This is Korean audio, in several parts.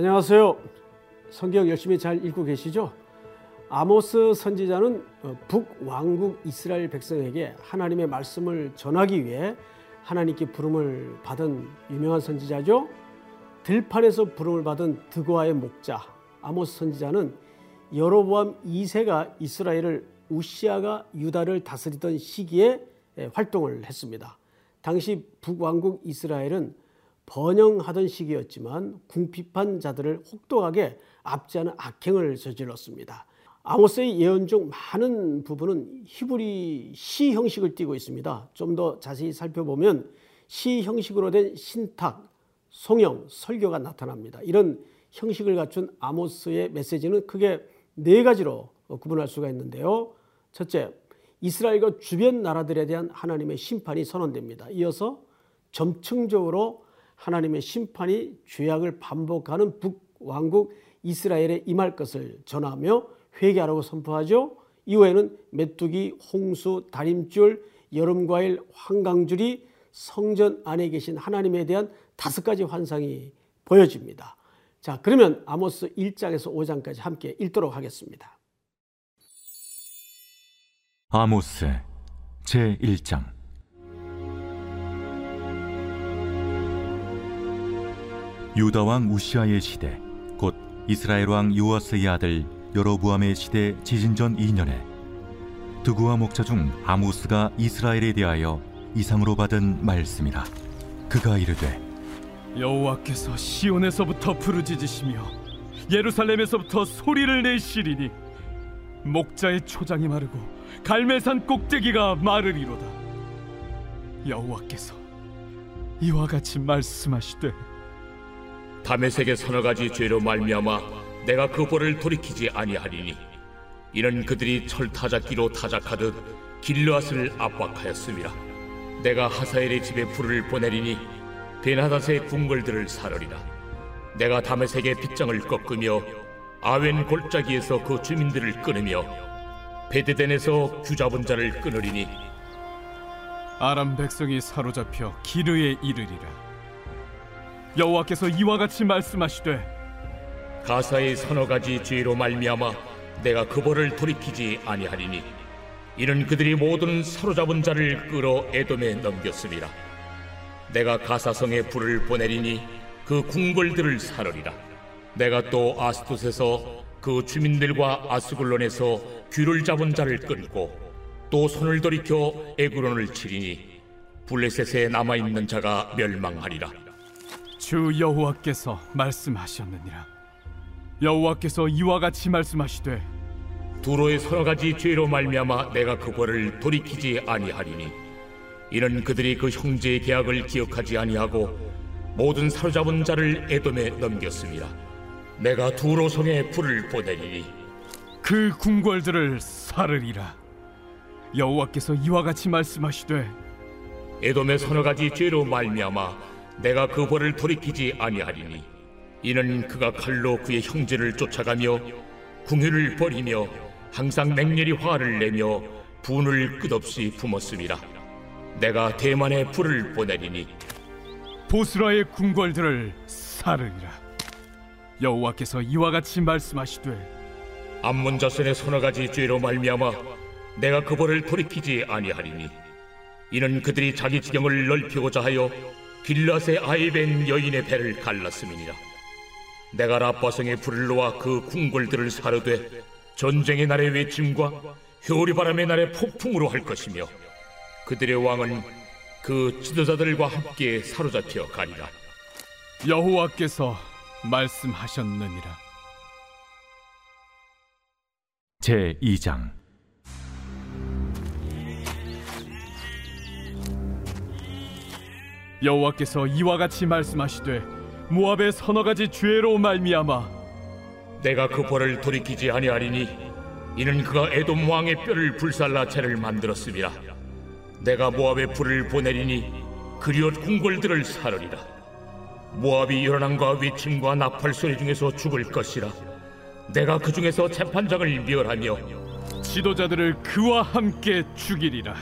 안녕하세요. 성경 열심히 잘 읽고 계시죠? 아모스 선지자는 어, 북왕국 이스라엘 백성에게 하나님의 말씀을 전하기 위해 하나님께 부름을 받은 유명한 선지자죠. 들판에서 부름을 받은 드고아의 목자 아모스 선지자는 여로보암 2세가 이스라엘을 우시아가 유다를 다스리던 시기에 활동을 했습니다. 당시 북왕국 이스라엘은 번영하던 시기였지만 궁핍한 자들을 혹독하게 압제하는 악행을 저질렀습니다. 아모스의 예언 중 많은 부분은 히브리 시 형식을 띠고 있습니다. 좀 더 자세히 살펴보면 시 형식으로 된 신탁, 송영, 설교가 나타납니다. 이런 형식을 갖춘 아모스의 메시지는 크게 네 가지로 구분할 수가 있는데요. 첫째, 이스라엘과 주변 나라들에 대한 하나님의 심판이 선언됩니다. 이어서 점층적으로 하나님의 심판이 죄악을 반복하는 북왕국 이스라엘에 임할 것을 전하며 회개하라고 선포하죠. 이후에는 메뚜기, 홍수, 다림줄, 여름과일, 황강줄이 성전 안에 계신 하나님에 대한 다섯 가지 환상이 보여집니다. 자, 그러면 아모스 1장에서 5장까지 함께 읽도록 하겠습니다. 아모스 제 1장 유다 왕 우시아의 시대 곧 이스라엘 왕 요아스의 아들 여로보암의 시대 지진전 2년에 드구와 목자 중 아모스가 이스라엘에 대하여 이상으로 받은 말씀이라. 그가 이르되 여호와께서 시온에서부터 부르짖으시며 예루살렘에서부터 소리를 내시리니 목자의 초장이 마르고 갈매산 꼭대기가 마르리로다. 여호와께서 이와 같이 말씀하시되 다메섹의 서너 가지 죄로 말미암아 내가 그 벌을 돌이키지 아니하리니. 이는 그들이 철 타작기로 타작하듯 길르앗을 압박하였음이라. 내가 하사엘의 집에 불을 보내리니 베나닷의 궁궐들을 사르리라. 내가 다메섹의 빗장을 꺾으며 아웬 골짜기에서 그 주민들을 끊으며 베데덴에서 규잡은 자를 끊으리니. 아람 백성이 사로잡혀 기르에 이르리라 여호와께서 이와 같이 말씀하시되 가사의 서너 가지 죄로 말미암아 내가 그 벌을 돌이키지 아니하리니 이는 그들이 모든 사로잡은 자를 끌어 에돔에 넘겼음이라 내가 가사성에 불을 보내리니 그 궁궐들을 사르리라. 내가 또 아스돗에서 그 주민들과 아스글론에서 귀를 잡은 자를 끌고 또 손을 돌이켜 에그론을 치리니 블레셋에 남아 있는 자가 멸망하리라 주 여호와께서 말씀하셨느니라. 여호와께서 이와 같이 말씀하시되 두로의 서너 가지 죄로 말미암아 내가 그 벌을 돌이키지 아니하리니 이는 그들이 그 형제의 계약을 기억하지 아니하고 모든 사로잡은 자를 에돔에 넘겼습니다. 내가 두로 성에 불을 보내리니. 그 궁궐들을 사르리라. 여호와께서 이와 같이 말씀하시되 에돔의 서너 가지 죄로 말미암아 내가 그 벌을 돌이키지 아니하리니 이는 그가 칼로 그의 형제를 쫓아가며 궁유를 버리며 항상 맹렬히 화를 내며 분을 끝없이 품었음이라 내가 대만에 불을 보내리니 보스라의 궁궐들을 사르리라. 여호와께서 이와 같이 말씀하시되 암몬 자손의 서너 가지 죄로 말미암아 내가 그 벌을 돌이키지 아니하리니 이는 그들이 자기 지경을 넓히고자 하여 길라의 아이벤 여인의 배를 갈랐음이니라. 내가 라빠성의 불을 놓아 그 궁궐들을 사르되 전쟁의 날의 외침과 효리바람의 날의 폭풍으로 할 것이며 그들의 왕은 그 지도자들과 함께 사로잡혀 가리라. 여호와께서 말씀하셨느니라. 제 2장 여호와께서 이와 같이 말씀하시되 모압의 서너 가지 죄로 말미암아 내가 그 벌을 돌이키지 아니하리니 이는 그가 에돔 왕의 뼈를 불살라 채를 만들었음이라. 내가 모압에 불을 보내리니 그리옷 궁궐들을 사르리라. 모압이 요란함과 외침과 나팔 소리 중에서 죽을 것이라. 내가 그 중에서 재판장을 멸하며 지도자들을 그와 함께 죽이리라.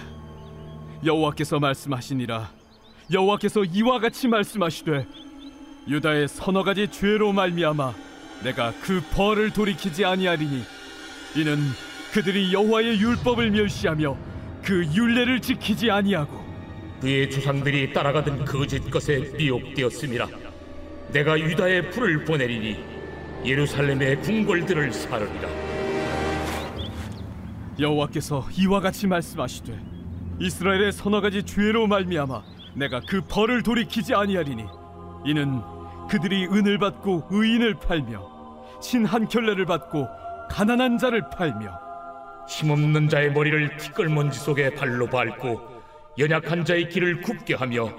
여호와께서 말씀하시니라 여호와께서 이와 같이 말씀하시되 유다의 서너 가지 죄로 말미암아 내가 그 벌을 돌이키지 아니하리니 이는 그들이 여호와의 율법을 멸시하며 그 율례를 지키지 아니하고 그의 조상들이 따라가던 거짓 것에 미혹되었음이라 내가 유다의 불을 보내리니 예루살렘의 궁궐들을 사르리라. 여호와께서 이와 같이 말씀하시되 이스라엘의 서너 가지 죄로 말미암아 내가 그 벌을 돌이키지 아니하리니 이는 그들이 은을 받고 의인을 팔며 신 한 켤레를 받고 가난한 자를 팔며 힘없는 자의 머리를 티끌먼지 속에 발로 밟고 연약한 자의 길을 굽게 하며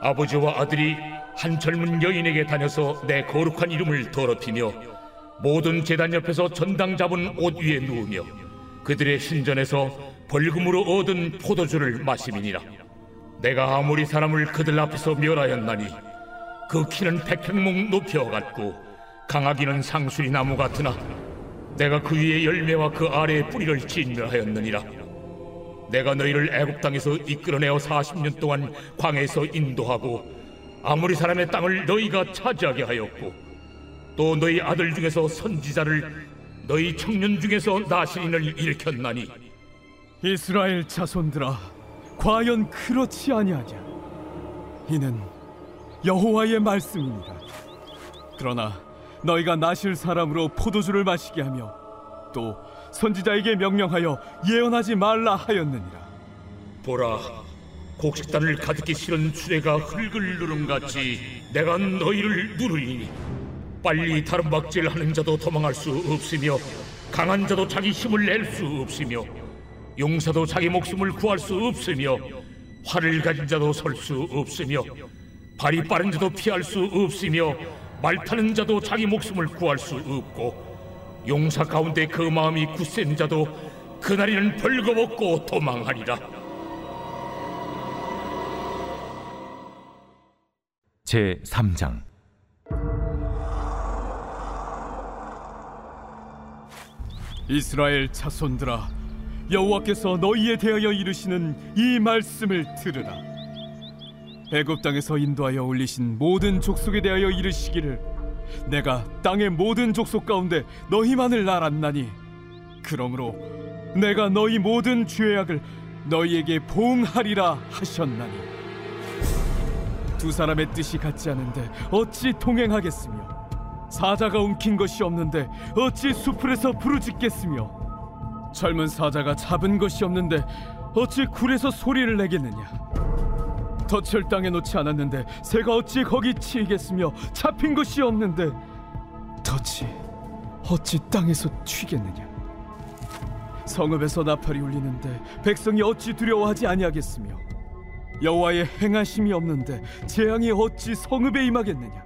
아버지와 아들이 한 젊은 여인에게 다녀서 내 거룩한 이름을 더럽히며 모든 제단 옆에서 전당 잡은 옷 위에 누우며 그들의 신전에서 벌금으로 얻은 포도주를 마심이니라 내가 아무리 사람을 그들 앞에서 멸하였나니 그 키는 백행목 높여갔고 강하기는 상수리 나무 같으나 내가 그 위에 열매와 그 아래에 뿌리를 진멸하였느니라. 내가 너희를 애굽 땅에서 이끌어내어 40년 동안 광에서 인도하고 아무리 사람의 땅을 너희가 차지하게 하였고 또 너희 아들 중에서 선지자를 너희 청년 중에서 나신인을 일으켰나니. 이스라엘 자손들아 과연 그렇지 아니하냐? 이는 여호와의 말씀입니다. 그러나 너희가 나실 사람으로 포도주를 마시게 하며 또 선지자에게 명령하여 예언하지 말라 하였느니라. 보라 곡식단을 가득히 실은 수레가 흙을 누름같이 내가 너희를 누르리니 빨리 다른 박질 하는 자도 도망할 수 없으며 강한 자도 자기 힘을 낼 수 없으며 용사도 자기 목숨을 구할 수 없으며 활을 가진 자도 설 수 없으며 발이 빠른 자도 피할 수 없으며 말 타는 자도 자기 목숨을 구할 수 없고 용사 가운데 그 마음이 굳센 자도 그날에는 벌거벗고 도망하리라. 제 3장. 이스라엘 자손들아 여호와께서 너희에 대하여 이르시는 이 말씀을 들으라. 애굽 땅에서 인도하여 올리신 모든 족속에 대하여 이르시기를 내가 땅의 모든 족속 가운데 너희만을 알았나니 그러므로 내가 너희 모든 죄악을 너희에게 보응하리라 하셨나니. 두 사람의 뜻이 같지 않은데 어찌 동행하겠으며 사자가 움킨 것이 없는데 어찌 수풀에서 부르짖겠으며 젊은 사자가 잡은 것이 없는데 어찌 굴에서 소리를 내겠느냐? 덫을 땅에 놓지 않았는데 새가 어찌 거기 치이겠으며 잡힌 것이 없는데 덫이 어찌 땅에서 튀겠느냐? 성읍에서 나팔이 울리는데 백성이 어찌 두려워하지 아니하겠으며 여호와의 행하심이 없는데 재앙이 어찌 성읍에 임하겠느냐?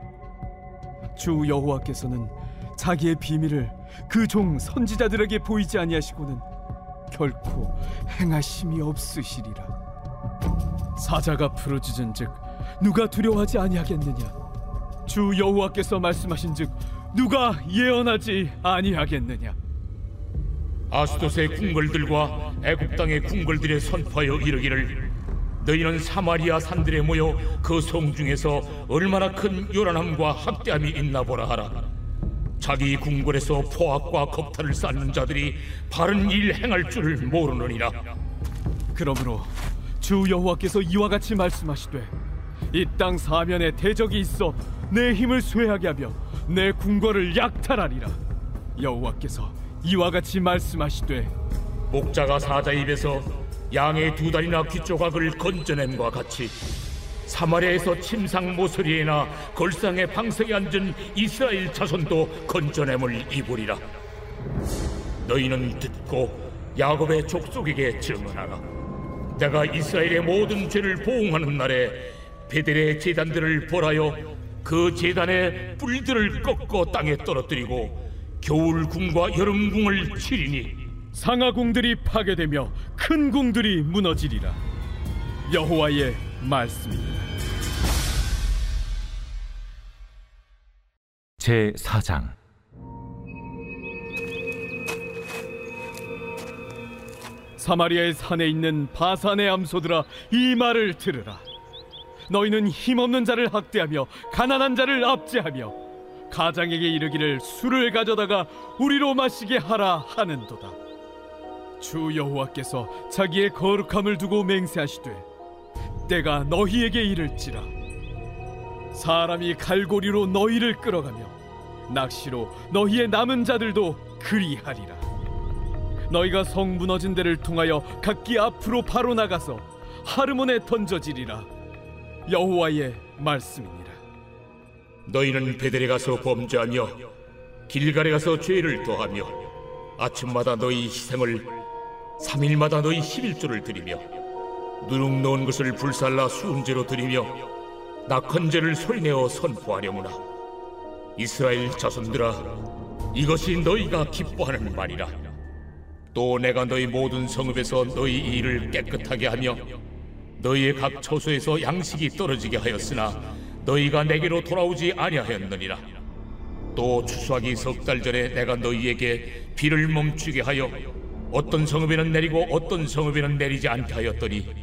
주 여호와께서는 자기의 비밀을 그 종 선지자들에게 보이지 아니하시고는 결코 행하심이 없으시리라. 사자가 부르짖은즉 누가 두려워하지 아니하겠느냐? 주 여호와께서 말씀하신즉 누가 예언하지 아니하겠느냐? 아스돗의 궁궐들과 애굽 땅의 궁궐들에 선포하여 이르기를 너희는 사마리아 산들에 모여 그성 중에서 얼마나 큰 요란함과 학대함이 있나 보라 하라 자기 궁궐에서 포악과 겁탈을 쌓는 자들이 바른 일 행할 줄 모르느니라. 그러므로 주 여호와께서 이와 같이 말씀하시되 이 땅 사면에 대적이 있어 내 힘을 쇠하게 하며 내 궁궐을 약탈하리라. 여호와께서 이와 같이 말씀하시되 목자가 사자 입에서 양의 두 다리나 귀 조각을 건져냄과 같이 사마리아에서 침상 모서리에나 걸상의 방석에 앉은 이스라엘 자손도 건져냄을 입으리라. 너희는 듣고 야곱의 족속에게 증언하라. 내가 이스라엘의 모든 죄를 보응하는 날에 베델의 제단들을 벌하여 그 제단의 뿔들을 꺾어 땅에 떨어뜨리고 겨울 궁과 여름 궁을 치리니 상하궁들이 파괴되며 큰 궁들이 무너지리라. 여호와의 말씀입니다. 제 4장. 사마리아의 산에 있는 바산의 암소들아 이 말을 들으라. 너희는 힘없는 자를 학대하며 가난한 자를 압제하며 가장에게 이르기를 술을 가져다가 우리로 마시게 하라 하는도다. 주 여호와께서 자기의 거룩함을 두고 맹세하시되 때가 너희에게 이를지라. 사람이 갈고리로 너희를 끌어가며 낚시로 너희의 남은 자들도 그리하리라. 너희가 성 무너진 데를 통하여 각기 앞으로 바로 나가서 하르몬에 던져지리라. 여호와의 말씀이니라. 너희는 베델에 가서 범죄하며 길갈에 가서 죄를 더하며 아침마다 너희 희생을 삼일마다 너희 십일조를 드리며 누룩 놓은 것을 불살라 수음제로 드리며 낙헌제를 소리내어 선포하려무나. 이스라엘 자손들아 이것이 너희가 기뻐하는 말이라. 또 내가 너희 모든 성읍에서 너희 일을 깨끗하게 하며 너희의 각 처소에서 양식이 떨어지게 하였으나 너희가 내게로 돌아오지 아니하였느니라. 또 추수하기 석 달 전에 내가 너희에게 비를 멈추게 하여 어떤 성읍에는 내리고 어떤 성읍에는 내리지 않게 하였더니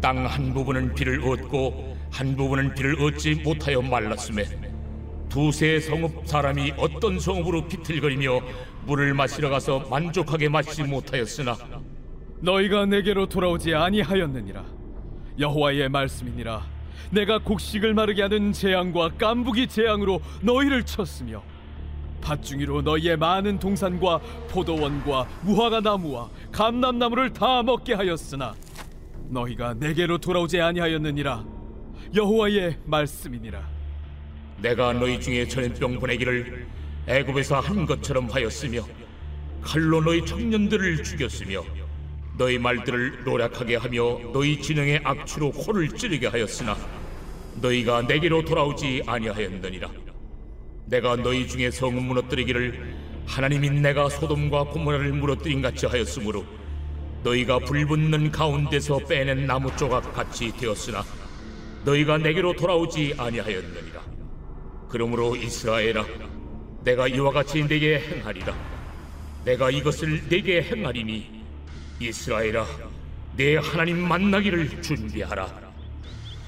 땅 한 부분은 비를 얻고 한 부분은 비를 얻지 못하여 말랐음에 두세 성읍 사람이 어떤 성읍으로 비틀거리며 물을 마시러 가서 만족하게 마시지 못하였으나 너희가 내게로 돌아오지 아니하였느니라. 여호와의 말씀이니라. 내가 곡식을 마르게 하는 재앙과 깐부기 재앙으로 너희를 쳤으며 밭중이로 너희의 많은 동산과 포도원과 무화과 나무와 감람나무를 다 먹게 하였으나 너희가 내게로 돌아오지 아니하였느니라. 여호와의 말씀이니라. 내가 너희 중에 전염병 보내기를 애굽에서 한 것처럼 하였으며 칼로 너희 청년들을 죽였으며 너희 말들을 노력하게 하며 너희 진영의 악취로 코를 찌르게 하였으나 너희가 내게로 돌아오지 아니하였느니라. 내가 너희 중에 성을 무너뜨리기를 하나님이 내가 소돔과 고모라를 무너뜨린 같이 하였으므로 너희가 불붙는 가운데서 빼낸 나무 조각 같이 되었으나 너희가 내게로 돌아오지 아니하였느니라. 그러므로 이스라엘아 내가 이와 같이 내게 행하리라. 내가 이것을 내게 행하리니 이스라엘아 내 하나님 만나기를 준비하라.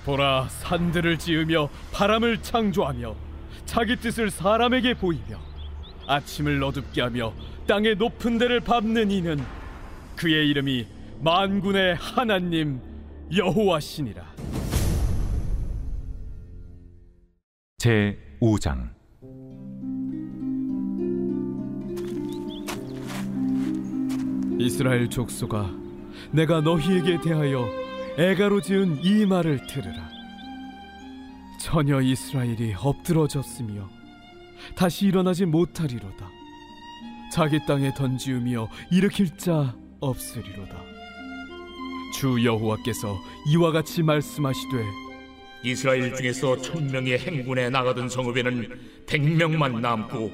보라 산들을 지으며 바람을 창조하며 자기 뜻을 사람에게 보이며 아침을 어둡게 하며 땅의 높은 데를 밟는 이는 그의 이름이 만군의 하나님 여호와시니라. 제 5장. 이스라엘 족속아 내가 너희에게 대하여 애가로 지은 이 말을 들으라. 처녀 이스라엘이 엎드러졌으며 다시 일어나지 못하리로다. 자기 땅에 던지우며 일으킬 자 없으리로다. 주 여호와께서 이와 같이 말씀하시되 이스라엘 중에서 천명의 행군에 나가던 성읍에는 백명만 남고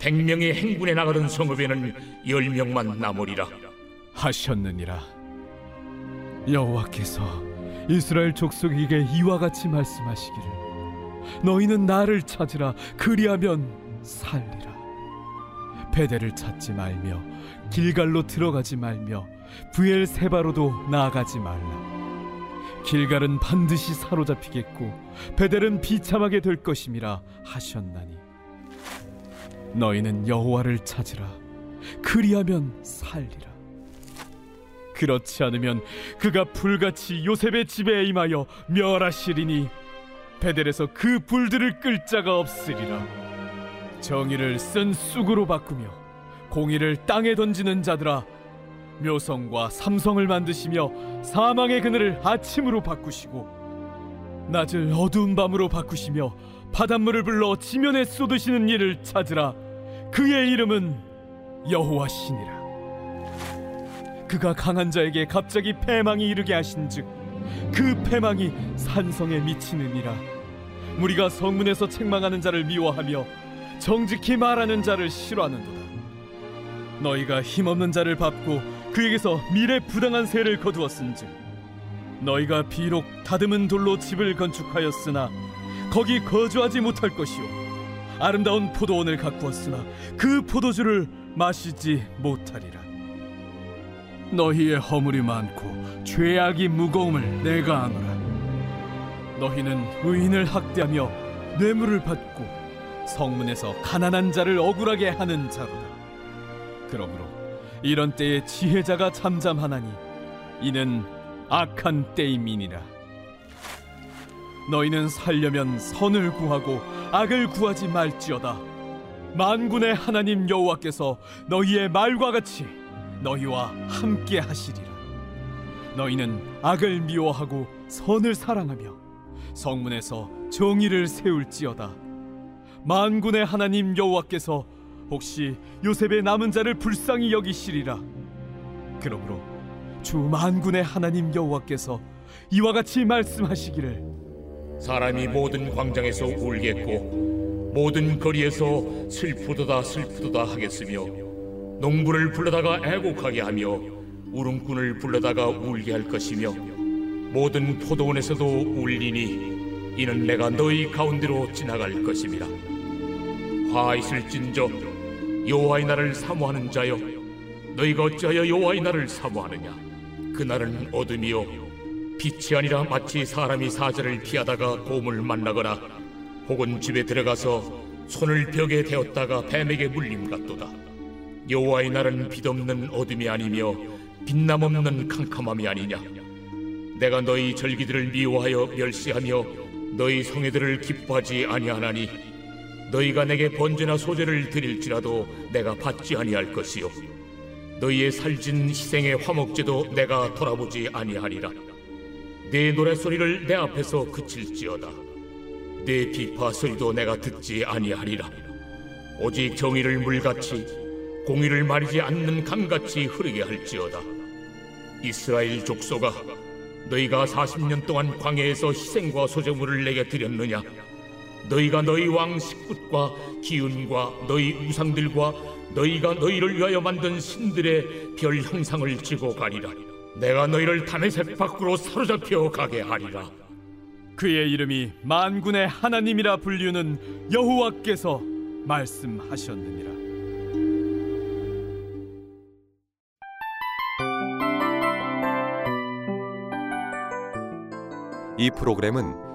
백명의 행군에 나가던 성읍에는 열명만 남으리라. 하셨느니라. 여호와께서 이스라엘 족속에게 이와 같이 말씀하시기를 너희는 나를 찾으라. 그리하면 살리라. 베델을 찾지 말며 길갈로 들어가지 말며 부엘세바로도 나아가지 말라. 길갈은 반드시 사로잡히겠고 베델은 비참하게 될 것임이라 하셨나니. 너희는 여호와를 찾으라. 그리하면 살리라. 그렇지 않으면 그가 불같이 요셉의 집에 임하여 멸하시리니 베델에서 그 불들을 끌 자가 없으리라. 정의를 쓴 쑥으로 바꾸며 공의를 땅에 던지는 자들아 묘성과 삼성을 만드시며 사망의 그늘을 아침으로 바꾸시고 낮을 어두운 밤으로 바꾸시며 바닷물을 불러 지면에 쏟으시는 이를 찾으라. 그의 이름은 여호와시니라. 그가 강한 자에게 갑자기 패망이 이르게 하신즉 그 패망이 산성에 미치느니라. 무리가 성문에서 책망하는 자를 미워하며 정직히 말하는 자를 싫어하는도다 너희가 힘없는 자를 밟고 그에게서 미래 부당한 세를 거두었은즉 너희가 비록 다듬은 돌로 집을 건축하였으나 거기 거주하지 못할 것이요. 아름다운 포도원을 가꾸었으나 그 포도주를 마시지 못하리라. 너희의 허물이 많고 죄악이 무거움을 내가 아노라. 너희는 의인을 학대하며 뇌물을 받고 성문에서 가난한 자를 억울하게 하는 자로다. 그러므로 이런 때에 지혜자가 잠잠하나니 이는 악한 때임이니라. 너희는 살려면 선을 구하고 악을 구하지 말지어다. 만군의 하나님 여호와께서 너희의 말과 같이 너희와 함께 하시리라. 너희는 악을 미워하고 선을 사랑하며 성문에서 정의를 세울지어다. 만군의 하나님 여호와께서 혹시 요셉의 남은 자를 불쌍히 여기시리라. 그러므로 주 만군의 하나님 여호와께서 이와 같이 말씀하시기를 사람이 모든 광장에서 울겠고 모든 거리에서 슬프도다 슬프도다 하겠으며 농부를 불러다가 애곡하게 하며 울음꾼을 불러다가 울게 할 것이며 모든 포도원에서도 울리니 이는 내가 너희 가운데로 지나갈 것임이라 화 있을진저 여호와의 날을 사모하는 자여 너희가 어찌하여 여호와의 날을 사모하느냐? 그 날은 어둠이요 빛이 아니라 마치 사람이 사자를 피하다가 곰을 만나거나 혹은 집에 들어가서 손을 벽에 대었다가 뱀에게 물림 같도다. 여호와의 날은 빛없는 어둠이 아니며 빛남 없는 캄캄함이 아니냐? 내가 너희 절기들을 미워하여 멸시하며 너희 성회들을 기뻐하지 아니하나니 너희가 내게 번제나 소제를 드릴지라도 내가 받지 아니할 것이요. 너희의 살진 희생의 화목제도 내가 돌아보지 아니하리라. 내 노랫소리를 내 앞에서 그칠지어다. 내 비파 소리도 내가 듣지 아니하리라. 오직 정의를 물같이 공의를 마리지 않는 강같이 흐르게 할지어다. 이스라엘 족속아 너희가 40년 동안 광야에서 희생과 소제물을 내게 드렸느냐 너희가 너희 왕 식굿과 기운과 너희 우상들과 너희가 너희를 위하여 만든 신들의 별 형상을 지고 가리라 내가 너희를 다메섹 밖으로 사로잡혀 가게 하리라 그의 이름이 만군의 하나님이라 불리우는 여호와께서 말씀하셨느니라. 이 프로그램은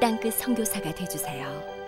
땅끝 선교사가 되주세요.